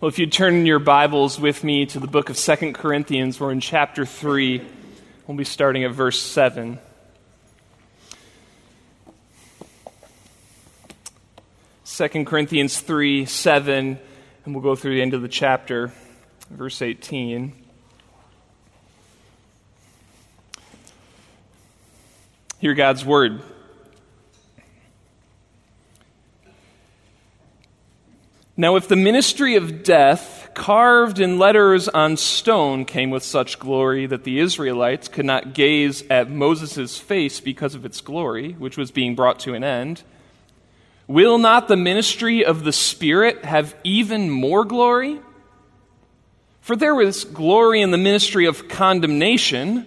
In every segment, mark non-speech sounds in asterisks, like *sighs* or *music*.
Well, if you'd turn your Bibles with me to the book of Second Corinthians, we're in chapter 3. We'll be starting at verse 7. Second Corinthians 3 7, and we'll go through the end of the chapter, verse 18. Hear God's word. Now, if the ministry of death, carved in letters on stone, came with such glory that the Israelites could not gaze at Moses' face because of its glory, which was being brought to an end, will not the ministry of the Spirit have even more glory? For there was glory in the ministry of condemnation,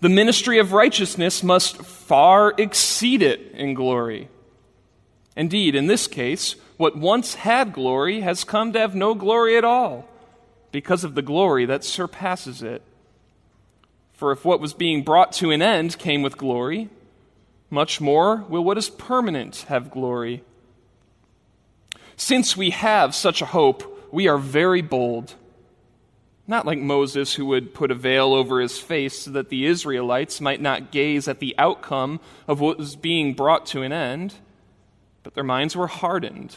the ministry of righteousness must far exceed it in glory. Indeed, in this case, what once had glory has come to have no glory at all because of the glory that surpasses it. For if what was being brought to an end came with glory, much more will what is permanent have glory. Since we have such a hope, we are very bold. Not like Moses, who would put a veil over his face so that the Israelites might not gaze at the outcome of what was being brought to an end, but their minds were hardened.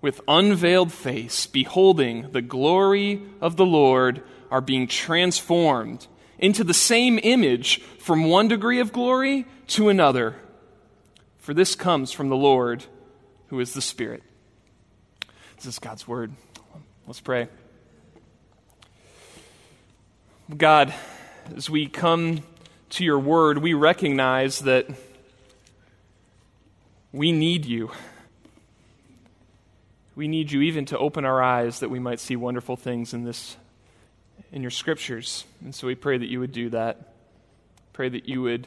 with unveiled face, beholding the glory of the Lord, are being transformed into the same image from one degree of glory to another. For this comes from the Lord, who is the Spirit. This is God's word. Let's pray. God, as we come to your word, we recognize that we need you. We need you even to open our eyes that we might see wonderful things in this in your scriptures. And so we pray that you would do that. Pray that you would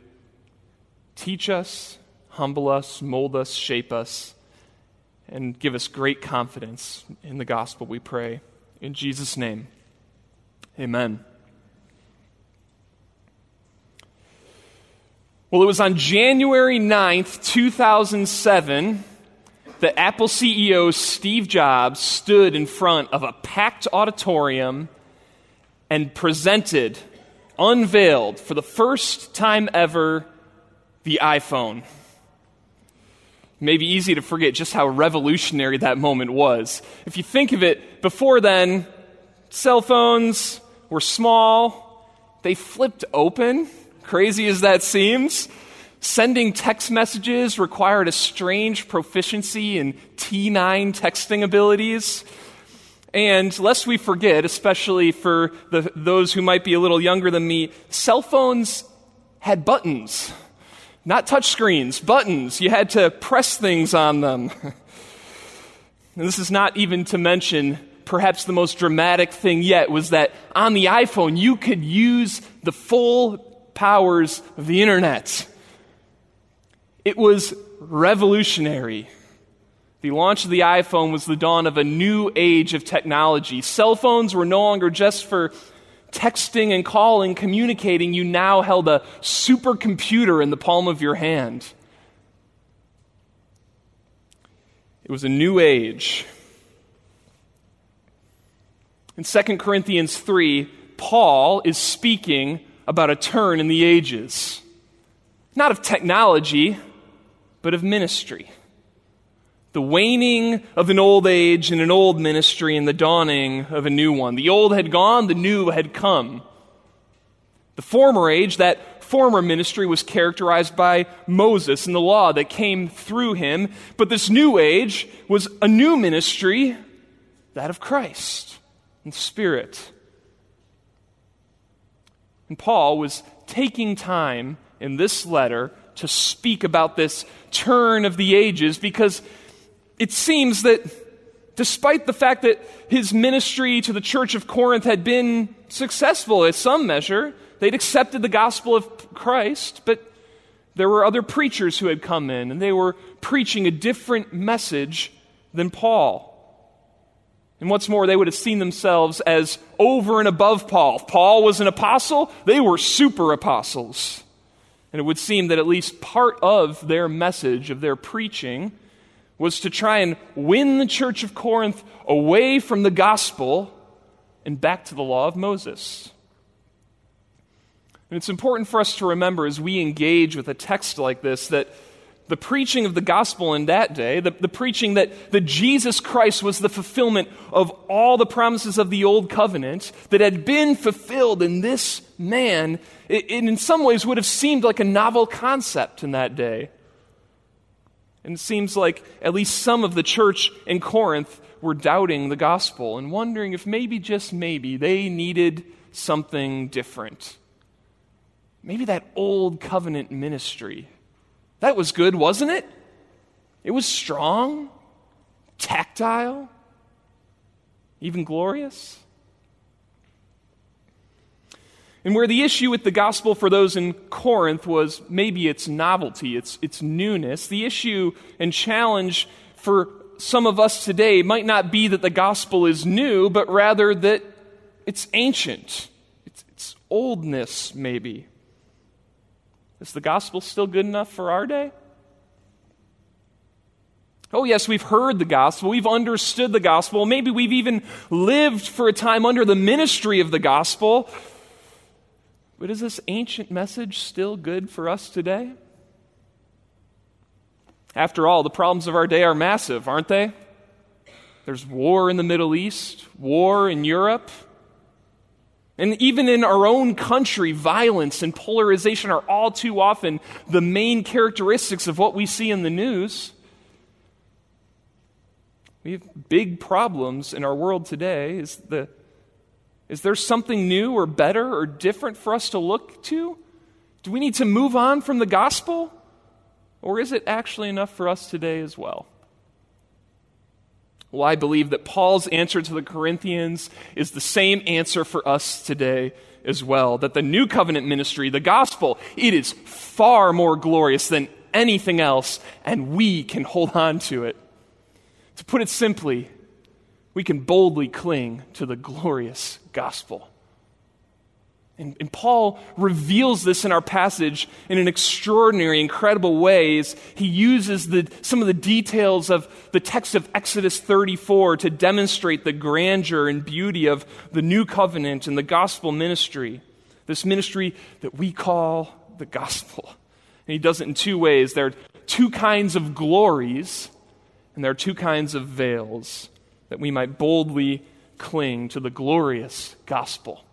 teach us, humble us, mold us, shape us, and give us great confidence in the gospel, we pray. In Jesus' name, amen. Well, it was on January 9th, 2007 that Apple CEO Steve Jobs stood in front of a packed auditorium and presented, unveiled for the first time ever, the iPhone. Maybe easy to forget just how revolutionary that moment was. If you think of it, before then, cell phones were small, they flipped open, crazy as that seems. Sending text messages required a strange proficiency in T9 texting abilities. And lest we forget, especially for the, those who might be a little younger than me, cell phones had buttons, not touchscreens, buttons. You had to press things on them. *laughs* and this is not even to mention, perhaps the most dramatic thing yet was that on the iPhone, you could use the full powers of the internet. It was revolutionary. The launch of the iPhone was the dawn of a new age of technology. Cell phones were no longer just for texting and calling, communicating. You now held a supercomputer in the palm of your hand. It was a new age. In 2 Corinthians 3, Paul is speaking about a turn in the ages. Not of technology, but of ministry. The waning of an old age and an old ministry and the dawning of a new one. The old had gone, the new had come. The former age, that former ministry was characterized by Moses and the law that came through him. But this new age was a new ministry, that of Christ and Spirit. And Paul was taking time in this letter to speak about this turn of the ages because it seems that despite the fact that his ministry to the church of Corinth had been successful at some measure. They'd accepted the gospel of Christ, but there were other preachers who had come in, and they were preaching a different message than Paul. And what's more, they would have seen themselves as over and above Paul. If Paul was an apostle, they were super apostles. And it would seem that at least part of their message, of their preaching, was to try and win the church of Corinth away from the gospel and back to the law of Moses. And it's important for us to remember as we engage with a text like this that the preaching of the gospel in that day, the, the preaching that, that Jesus Christ was the fulfillment of all the promises of the old covenant that had been fulfilled in this man, it, it in some ways would have seemed like a novel concept in that day. And it seems like at least some of the church in Corinth were doubting the gospel and wondering if maybe, just maybe, they needed something different. Maybe that old covenant ministry. That was good, wasn't it? It was strong, tactile, even glorious. And where the issue with the gospel for those in Corinth was maybe its novelty, its, its newness, the issue and challenge for some of us today might not be that the gospel is new, but rather that it's ancient. It's, it's oldness, maybe. Is the gospel still good enough for our day? Oh, yes, we've heard the gospel. We've understood the gospel. Maybe we've even lived for a time under the ministry of the gospel. But is this ancient message still good for us today? After all, the problems of our day are massive, aren't they? There's war in the Middle East, war in Europe. And even in our own country, violence and polarization are all too often the main characteristics of what we see in the news. We have big problems in our world today. Is the is there something new or better or different for us to look to? Do we need to move on from the gospel? Or is it actually enough for us today as well? Well, I believe that Paul's answer to the Corinthians is the same answer for us today as well. That the new covenant ministry, the gospel, it is far more glorious than anything else, and we can hold on to it. To put it simply, we can boldly cling to the glorious gospel. And, and, Paul reveals this in our passage in an extraordinary, incredible ways. He uses the, some of the details of the text of Exodus 34 to demonstrate the grandeur and beauty of the new covenant and the gospel ministry. This ministry that we call the gospel. And he does it in two ways. There are two kinds of glories, and there are two kinds of veils that we might boldly cling to the glorious gospel.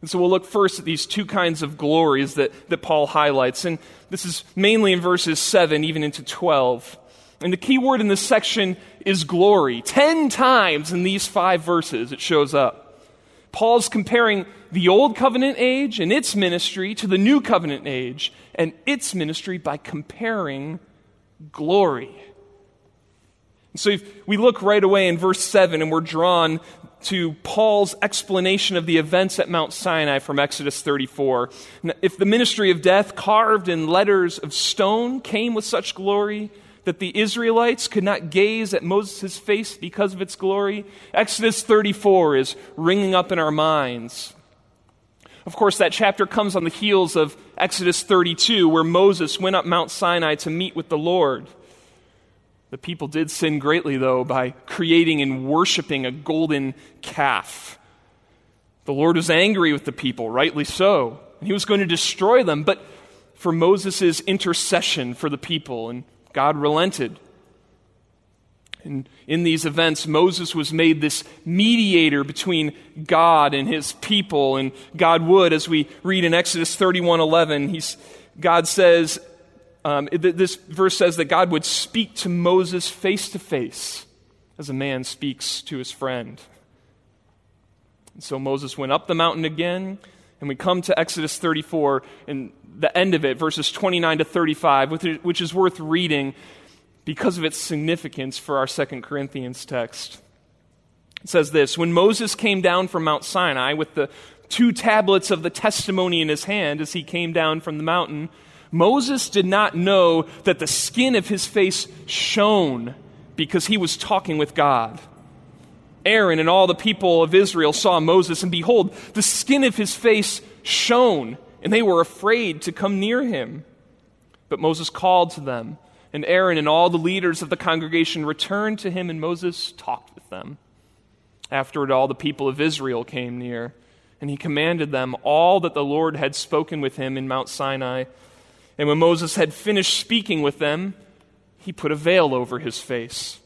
And so we'll look first at these two kinds of glories that, that Paul highlights. And this is mainly in verses 7 even into 12. And the key word in this section is glory. Ten times in these five verses it shows up. Paul's comparing the old covenant age and its ministry to the new covenant age and its ministry by comparing glory. And So we look right away in verse 7 and we're drawn to Paul's explanation of the events at Mount Sinai from Exodus 34. If the ministry of death, carved in letters of stone, came with such glory that the Israelites could not gaze at Moses' face because of its glory, Exodus 34 is ringing up in our minds. Of course, that chapter comes on the heels of Exodus 32, where Moses went up Mount Sinai to meet with the Lord. The people did sin greatly, though, by creating and worshiping a golden calf. The Lord was angry with the people, rightly so, and he was going to destroy them. But for Moses' intercession for the people, and God relented. And in these events, Moses was made this mediator between God and his people. And God would, as we read in Exodus 31 11, he's, God says, um, this verse says that God would speak to Moses face to face as a man speaks to his friend. And so Moses went up the mountain again, and we come to Exodus 34 and the end of it, verses 29 to 35, which is worth reading because of its significance for our Second Corinthians text. It says this When Moses came down from Mount Sinai with the two tablets of the testimony in his hand as he came down from the mountain, Moses did not know that the skin of his face shone because he was talking with God. Aaron and all the people of Israel saw Moses, and behold, the skin of his face shone, and they were afraid to come near him. But Moses called to them, and Aaron and all the leaders of the congregation returned to him, and Moses talked with them. Afterward, all the people of Israel came near, and he commanded them all that the Lord had spoken with him in Mount Sinai. And when Moses had finished speaking with them, he put a veil over his face.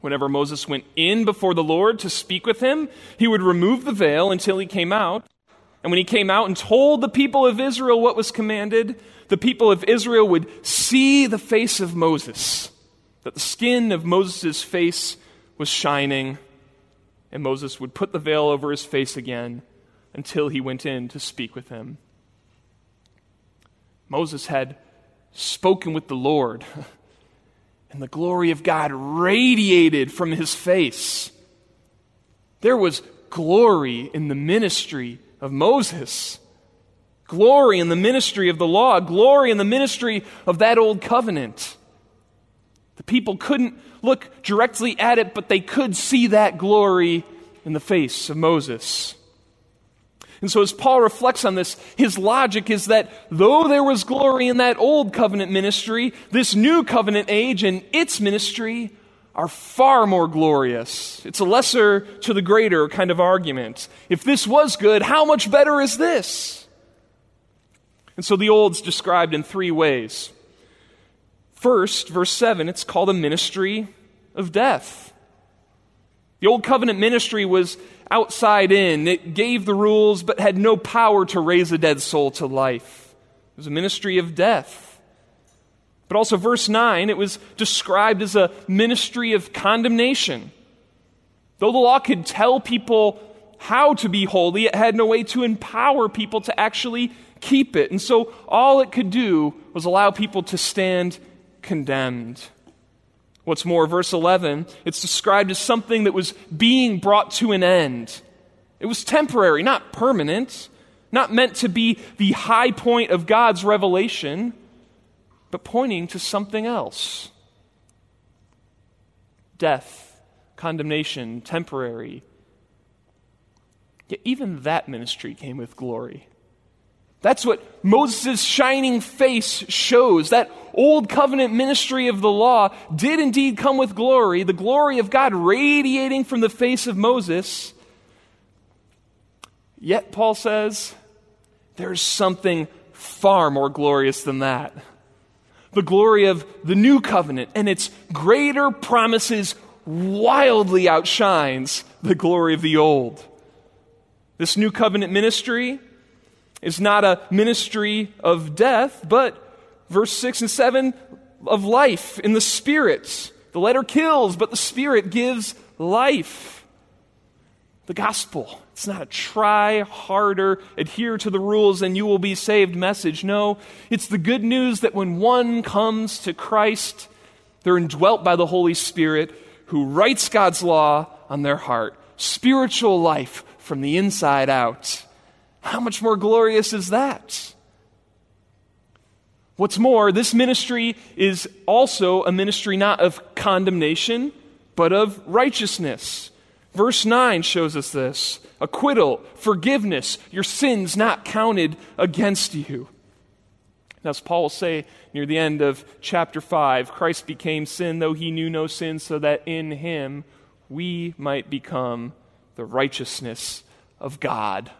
Whenever Moses went in before the Lord to speak with him, he would remove the veil until he came out. And when he came out and told the people of Israel what was commanded, the people of Israel would see the face of Moses, that the skin of Moses' face was shining, and Moses would put the veil over his face again until he went in to speak with him. Moses had spoken with the Lord. *laughs* and the glory of God radiated from his face. There was glory in the ministry of Moses, glory in the ministry of the law, glory in the ministry of that old covenant. The people couldn't look directly at it, but they could see that glory in the face of Moses. And so, as Paul reflects on this, his logic is that though there was glory in that old covenant ministry, this new covenant age and its ministry are far more glorious. It's a lesser to the greater kind of argument. If this was good, how much better is this? And so the old's described in three ways. First, verse 7, it's called a ministry of death. The old covenant ministry was outside in. It gave the rules but had no power to raise a dead soul to life. It was a ministry of death. But also, verse 9, it was described as a ministry of condemnation. Though the law could tell people how to be holy, it had no way to empower people to actually keep it. And so all it could do was allow people to stand condemned. What's more, verse 11, it's described as something that was being brought to an end. It was temporary, not permanent, not meant to be the high point of God's revelation, but pointing to something else death, condemnation, temporary. Yet even that ministry came with glory. That's what Moses' shining face shows. That old covenant ministry of the law did indeed come with glory, the glory of God radiating from the face of Moses. Yet, Paul says, there's something far more glorious than that. The glory of the new covenant and its greater promises wildly outshines the glory of the old. This new covenant ministry is not a ministry of death, but verse 6 and 7 of life in the Spirit. The letter kills, but the Spirit gives life. The gospel. It's not a try harder, adhere to the rules, and you will be saved message. No, it's the good news that when one comes to Christ, they're indwelt by the Holy Spirit who writes God's law on their heart. Spiritual life from the inside out. How much more glorious is that? What's more, this ministry is also a ministry not of condemnation, but of righteousness. Verse 9 shows us this acquittal, forgiveness, your sins not counted against you. Now, As Paul will say near the end of chapter 5, Christ became sin, though he knew no sin, so that in him we might become the righteousness of God.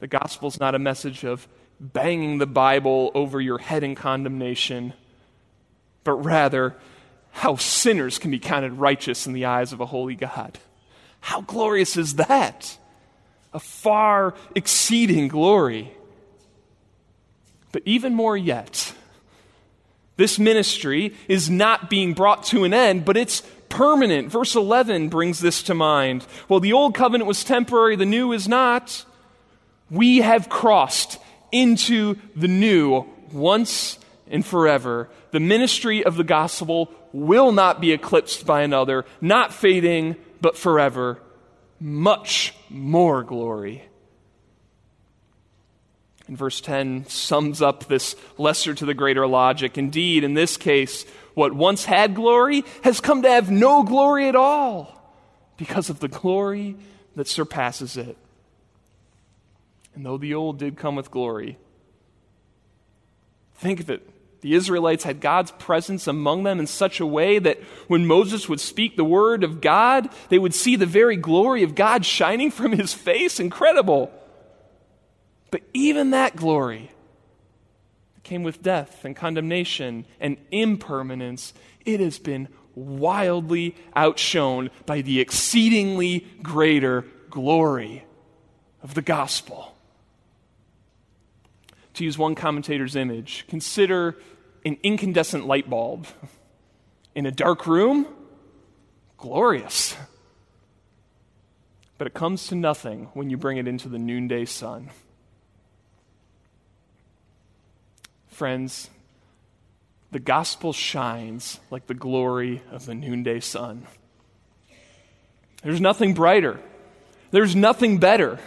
The gospel is not a message of banging the Bible over your head in condemnation, but rather how sinners can be counted righteous in the eyes of a holy God. How glorious is that? A far exceeding glory. But even more yet, this ministry is not being brought to an end, but it's permanent. Verse 11 brings this to mind. Well, the old covenant was temporary, the new is not. We have crossed into the new once and forever. The ministry of the gospel will not be eclipsed by another, not fading, but forever. Much more glory. And verse 10 sums up this lesser to the greater logic. Indeed, in this case, what once had glory has come to have no glory at all because of the glory that surpasses it. And though the old did come with glory, think of it. The Israelites had God's presence among them in such a way that when Moses would speak the word of God, they would see the very glory of God shining from his face. Incredible. But even that glory came with death and condemnation and impermanence. It has been wildly outshone by the exceedingly greater glory of the gospel to use one commentator's image, consider an incandescent light bulb in a dark room. Glorious. But it comes to nothing when you bring it into the noonday sun. Friends, the gospel shines like the glory of the noonday sun. There's nothing brighter. There's nothing better.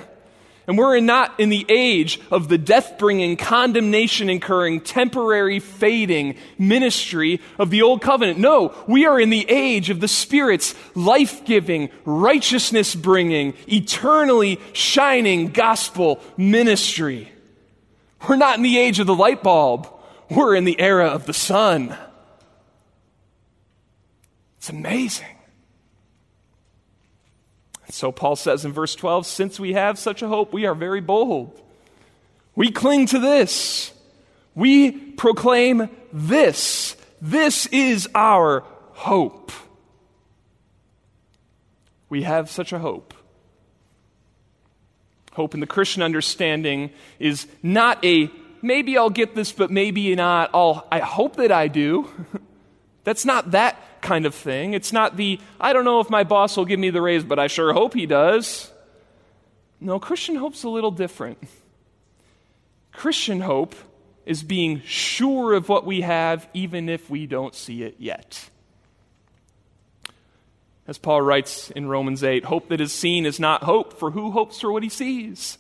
And we're not in the age of the death bringing, condemnation incurring, temporary fading ministry of the old covenant. No, we are in the age of the Spirit's life giving, righteousness bringing, eternally shining gospel ministry. We're not in the age of the light bulb, we're in the era of the sun. It's amazing. So Paul says in verse 12, since we have such a hope, we are very bold. We cling to this. We proclaim this. This is our hope. We have such a hope. Hope in the Christian understanding is not a maybe I'll get this, but maybe not. I'll, I hope that I do. *laughs* That's not that kind of thing. It's not the, I don't know if my boss will give me the raise, but I sure hope he does. No, Christian hope's a little different. Christian hope is being sure of what we have, even if we don't see it yet. As Paul writes in Romans 8, hope that is seen is not hope, for who hopes for what he sees?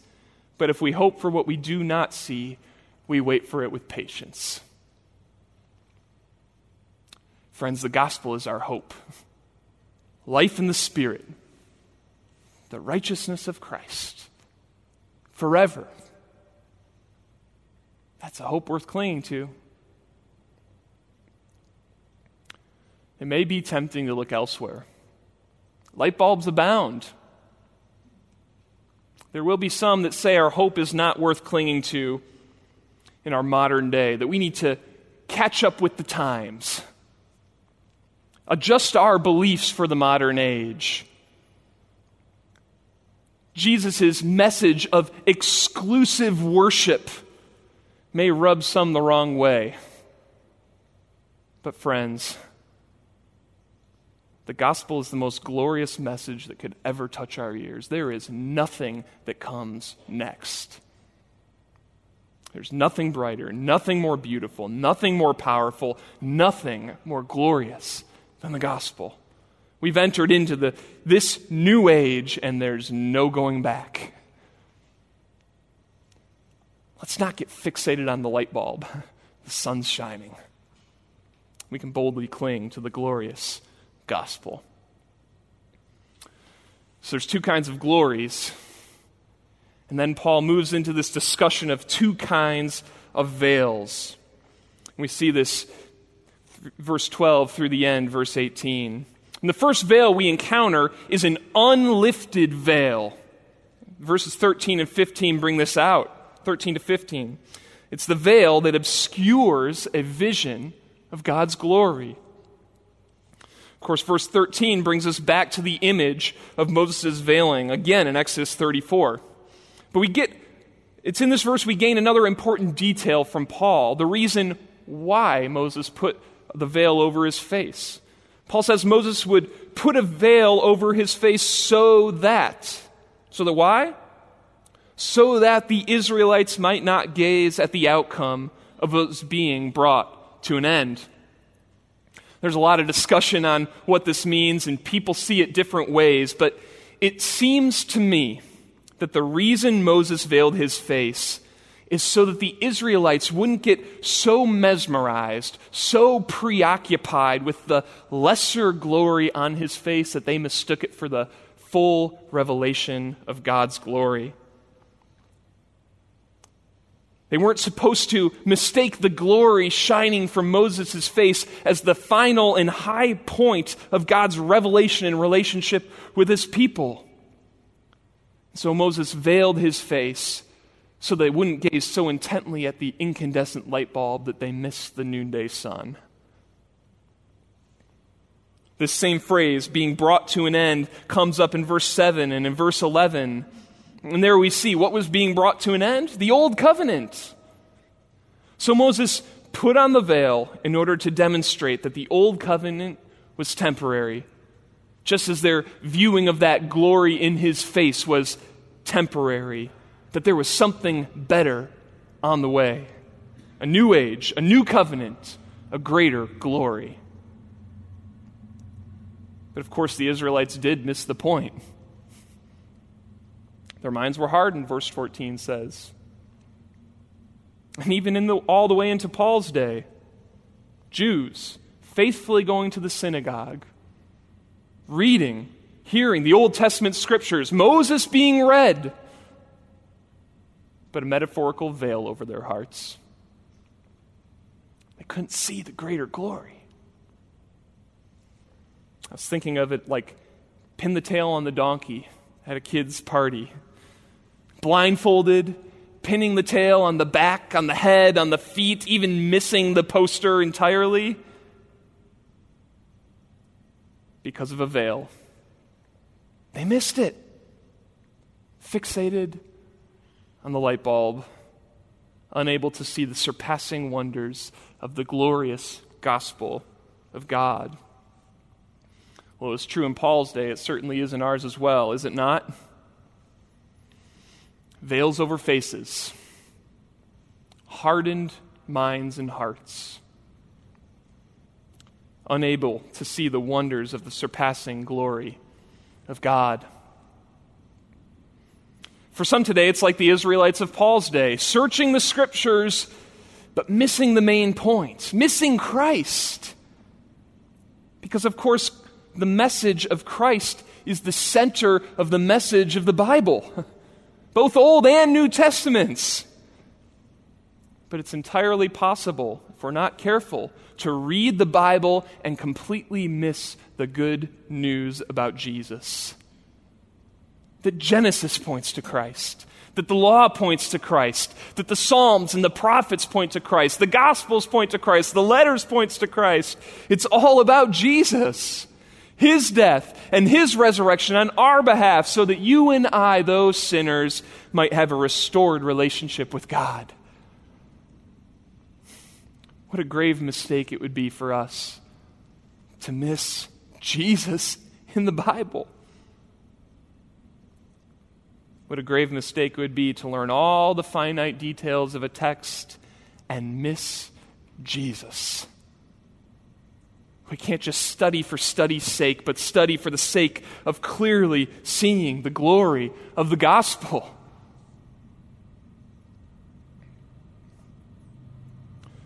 But if we hope for what we do not see, we wait for it with patience. Friends, the gospel is our hope. Life in the Spirit, the righteousness of Christ, forever. That's a hope worth clinging to. It may be tempting to look elsewhere. Light bulbs abound. There will be some that say our hope is not worth clinging to in our modern day, that we need to catch up with the times adjust our beliefs for the modern age. Jesus' message of exclusive worship may rub some the wrong way. But, friends, the gospel is the most glorious message that could ever touch our ears. There is nothing that comes next. There's nothing brighter, nothing more beautiful, nothing more powerful, nothing more glorious than the gospel. We've entered into the, this new age, and there's no going back. Let's not get fixated on the light bulb. *laughs* The sun's shining. We can boldly cling to the glorious gospel. So there's two kinds of glories. And then Paul moves into this discussion of two kinds of veils. We see this verse 12 through the end, verse 18. And the first veil we encounter is an unlifted veil. Verses 13 and 15 bring this out 13 to 15. It's the veil that obscures a vision of God's glory. Of course, verse 13 brings us back to the image of Moses' veiling, again in Exodus 34. But we get, it's in this verse we gain another important detail from Paul, the reason why Moses put the veil over his face. Paul says Moses would put a veil over his face so that. So that why? So that the Israelites might not gaze at the outcome of us being brought to an end. There's a lot of discussion on what this means, and people see it different ways, but it seems to me that the reason Moses veiled his face is so that the Israelites wouldn't get so mesmerized, so preoccupied with the lesser glory on his face that they mistook it for the full revelation of God's glory. They weren't supposed to mistake the glory shining from Moses' face as the final and high point of God's revelation and relationship with his people. So Moses veiled his face so they wouldn't gaze so intently at the incandescent light bulb that they missed the noonday sun. This same phrase, being brought to an end, comes up in verse 7 and in verse 11. And there we see what was being brought to an end? The old covenant. So Moses put on the veil in order to demonstrate that the old covenant was temporary, just as their viewing of that glory in his face was temporary, that there was something better on the way a new age, a new covenant, a greater glory. But of course, the Israelites did miss the point. Their minds were hardened, verse 14 says. And even in the, all the way into Paul's day, Jews faithfully going to the synagogue, reading, hearing the Old Testament scriptures, Moses being read, but a metaphorical veil over their hearts. They couldn't see the greater glory. I was thinking of it like pin the tail on the donkey at a kid's party blindfolded, pinning the tail on the back, on the head, on the feet, even missing the poster entirely because of a veil. They missed it. Fixated on the light bulb, unable to see the surpassing wonders of the glorious gospel of God. Well, it was true in Paul's day. It certainly is in ours as well, is it not? veils over faces, hardened minds and hearts, unable to see the wonders of the surpassing glory of God. For some today, it's like the Israelites of Paul's day, searching the scriptures, but missing the main point, missing Christ. Because, of course, the message of Christ is the center of the message of the Bible. *laughs* both Old and New Testaments. But it's entirely possible, if we're not careful, to read the Bible and completely miss the good news about Jesus. That Genesis points to Christ, that the law points to Christ, that the Psalms and the prophets point to Christ, the Gospels point to Christ, the letters points to Christ. It's all about Jesus his death and his resurrection on our behalf so that you and I, those sinners, might have a restored relationship with God. What a grave mistake it would be for us to miss Jesus in the Bible. What a grave mistake it would be to learn all the finite details of a text and miss Jesus. We can't just study for study's sake, but study for the sake of clearly seeing the glory of the gospel.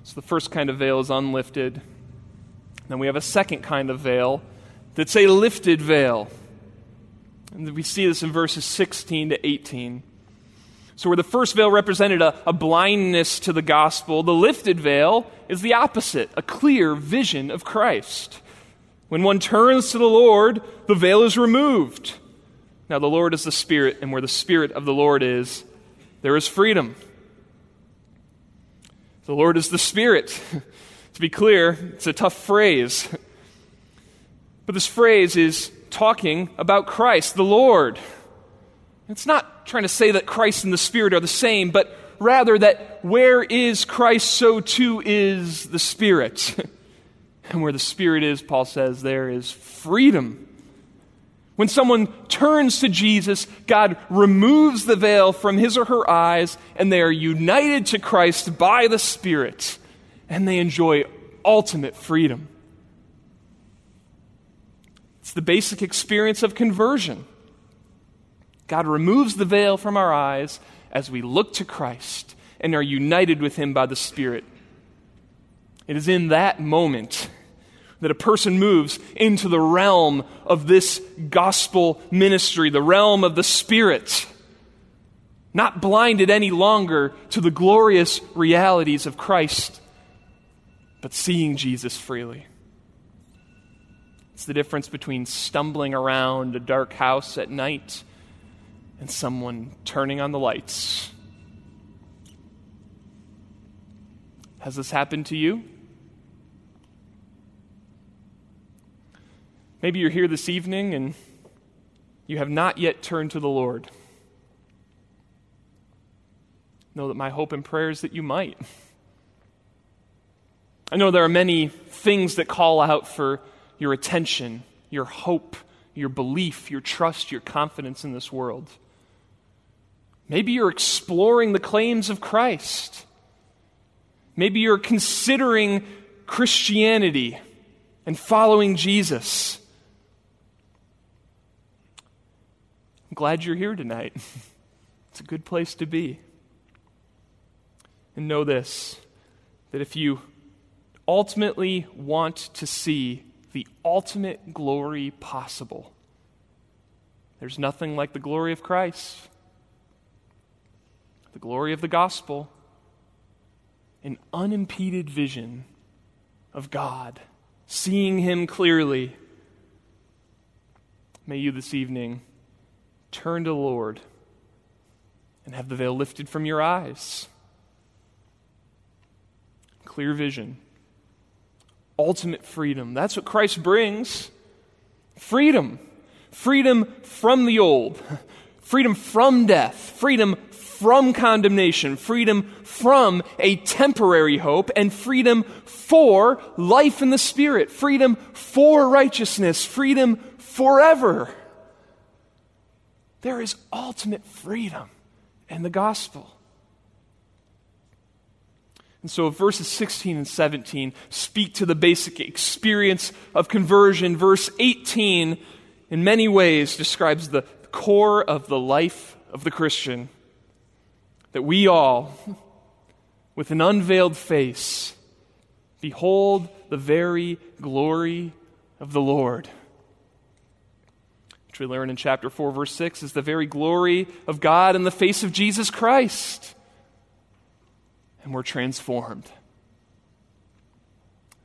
So the first kind of veil is unlifted. Then we have a second kind of veil that's a lifted veil. And we see this in verses 16 to 18. So, where the first veil represented a, a, blindness to the gospel, the lifted veil is the opposite a clear vision of Christ. When one turns to the Lord, the veil is removed. Now, the Lord is the Spirit, and where the Spirit of the Lord is, there is freedom. The Lord is the Spirit. *laughs* to be clear, it's a tough phrase. But this phrase is talking about Christ, the Lord. It's not trying to say that Christ and the Spirit are the same, but rather that where is Christ, so too is the Spirit. *laughs* and where the Spirit is, Paul says, there is freedom. When someone turns to Jesus, God removes the veil from his or her eyes, and they are united to Christ by the Spirit, and they enjoy ultimate freedom. The basic experience of conversion. God removes the veil from our eyes as we look to Christ and are united with him by the Spirit. It is in that moment that a person moves into the realm of this gospel ministry, the realm of the Spirit, not blinded any longer to the glorious realities of Christ, but seeing Jesus freely. It's the difference between stumbling around a dark house at night and someone turning on the lights. Has this happened to you? Maybe you're here this evening and you have not yet turned to the Lord. Know that my hope and prayer is that you might. I know there are many things that call out for your attention, your hope, your belief, your trust, your confidence in this world. Maybe you're exploring the claims of Christ. Maybe you're considering Christianity and following Jesus. I'm glad you're here tonight. *laughs* it's a good place to be. And know this that if you ultimately want to see the ultimate glory possible, there's nothing like the glory of Christ, the glory of the gospel, an unimpeded vision of God, seeing Him clearly. May you this evening turn to the Lord and have the veil lifted from your eyes. Clear vision, ultimate freedom. That's what Christ brings freedom. Freedom from the old, freedom from death, freedom from condemnation, freedom from a temporary hope, and freedom for life in the Spirit, freedom for righteousness, freedom forever. There is ultimate freedom in the gospel. And so, verses 16 and 17 speak to the basic experience of conversion. Verse 18, in many ways, describes the core of the life of the Christian. That we all, with an unveiled face, behold the very glory of the Lord which we learn in chapter 4, verse 6, is the very glory of God in the face of Jesus Christ. And we're transformed.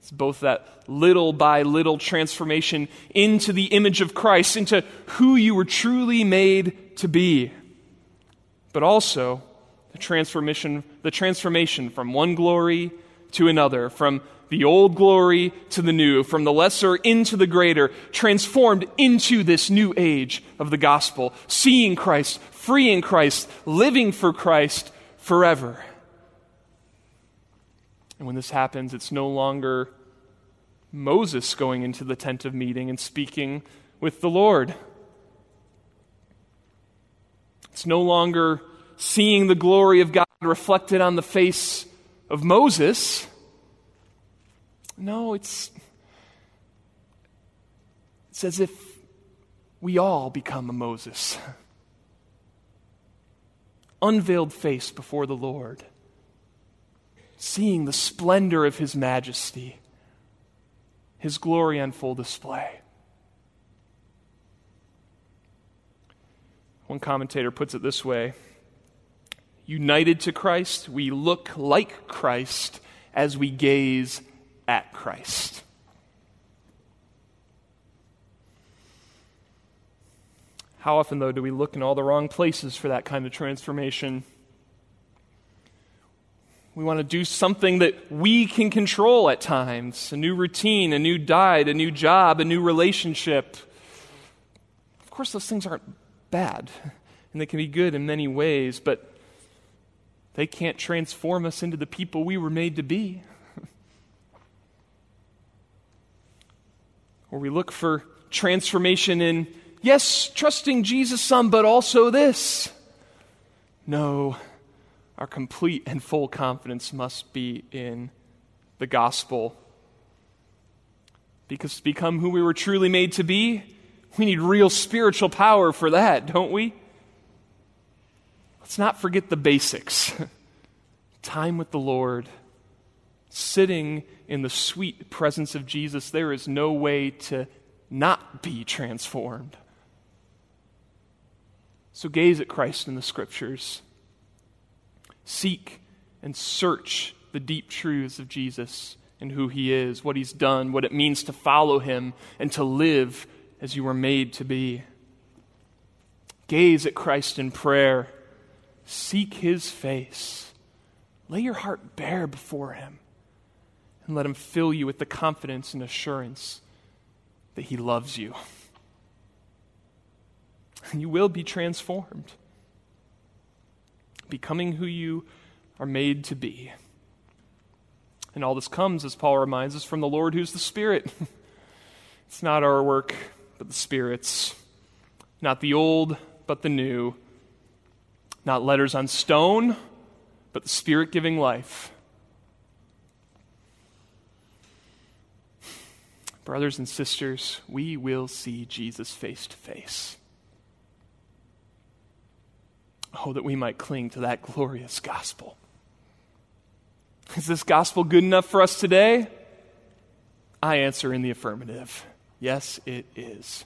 It's both that little by little transformation into the image of Christ, into who you were truly made to be, but also the transformation, the transformation from one glory to another, from the old glory to the new, from the lesser into the greater, transformed into this new age of the gospel, seeing Christ, freeing Christ, living for Christ forever. And when this happens, it's no longer Moses going into the tent of meeting and speaking with the Lord. It's no longer seeing the glory of God reflected on the face of Moses. No, it's, it's as if we all become a Moses. *laughs* Unveiled face before the Lord, seeing the splendor of His majesty, His glory on full display. One commentator puts it this way United to Christ, we look like Christ as we gaze at Christ. How often, though, do we look in all the wrong places for that kind of transformation? We want to do something that we can control at times a new routine, a new diet, a new job, a new relationship. Of course, those things aren't bad, and they can be good in many ways, but they can't transform us into the people we were made to be. *laughs* or we look for transformation in yes, trusting Jesus some, but also this. No, our complete and full confidence must be in the gospel. Because to become who we were truly made to be, we need real spiritual power for that, don't we? Let's not forget the basics *laughs* time with the Lord, sitting in the sweet presence of Jesus. There is no way to not be transformed. So gaze at Christ in the scriptures. Seek and search the deep truths of Jesus and who he is, what he's done, what it means to follow him and to live as you were made to be. Gaze at Christ in prayer. Seek his face. Lay your heart bare before him and let him fill you with the confidence and assurance that he loves you. And *laughs* you will be transformed, becoming who you are made to be. And all this comes, as Paul reminds us, from the Lord who's the Spirit. *laughs* it's not our work, but the Spirit's. Not the old, but the new. Not letters on stone, but the Spirit giving life. *sighs* Brothers and sisters, we will see Jesus face to face. Oh, that we might cling to that glorious gospel. Is this gospel good enough for us today? I answer in the affirmative. Yes, it is.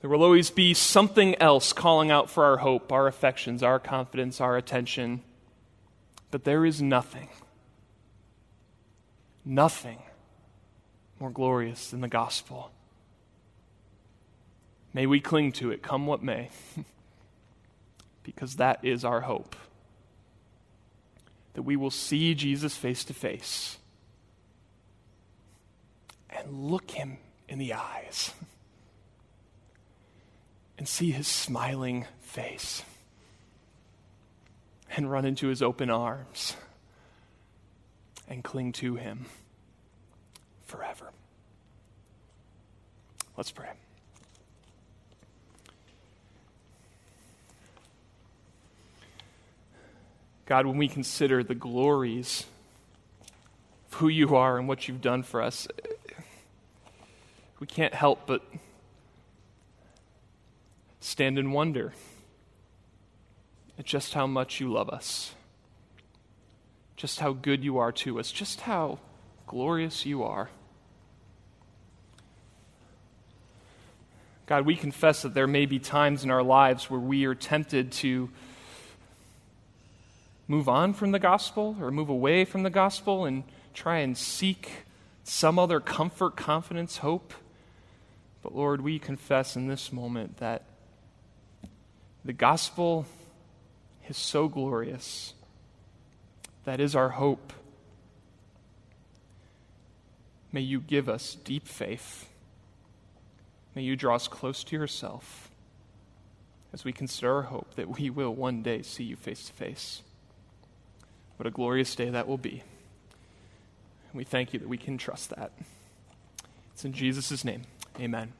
There will always be something else calling out for our hope, our affections, our confidence, our attention. But there is nothing, nothing more glorious than the gospel. May we cling to it, come what may, *laughs* because that is our hope that we will see Jesus face to face and look him in the eyes *laughs* and see his smiling face and run into his open arms and cling to him forever. Let's pray. God, when we consider the glories of who you are and what you've done for us, we can't help but stand in wonder at just how much you love us, just how good you are to us, just how glorious you are. God, we confess that there may be times in our lives where we are tempted to move on from the gospel or move away from the gospel and try and seek some other comfort, confidence, hope. But Lord, we confess in this moment that the gospel is so glorious. That is our hope. May you give us deep faith. May you draw us close to yourself as we consider our hope that we will one day see you face to face. What a glorious day that will be. And we thank you that we can trust that. It's in Jesus' name. Amen.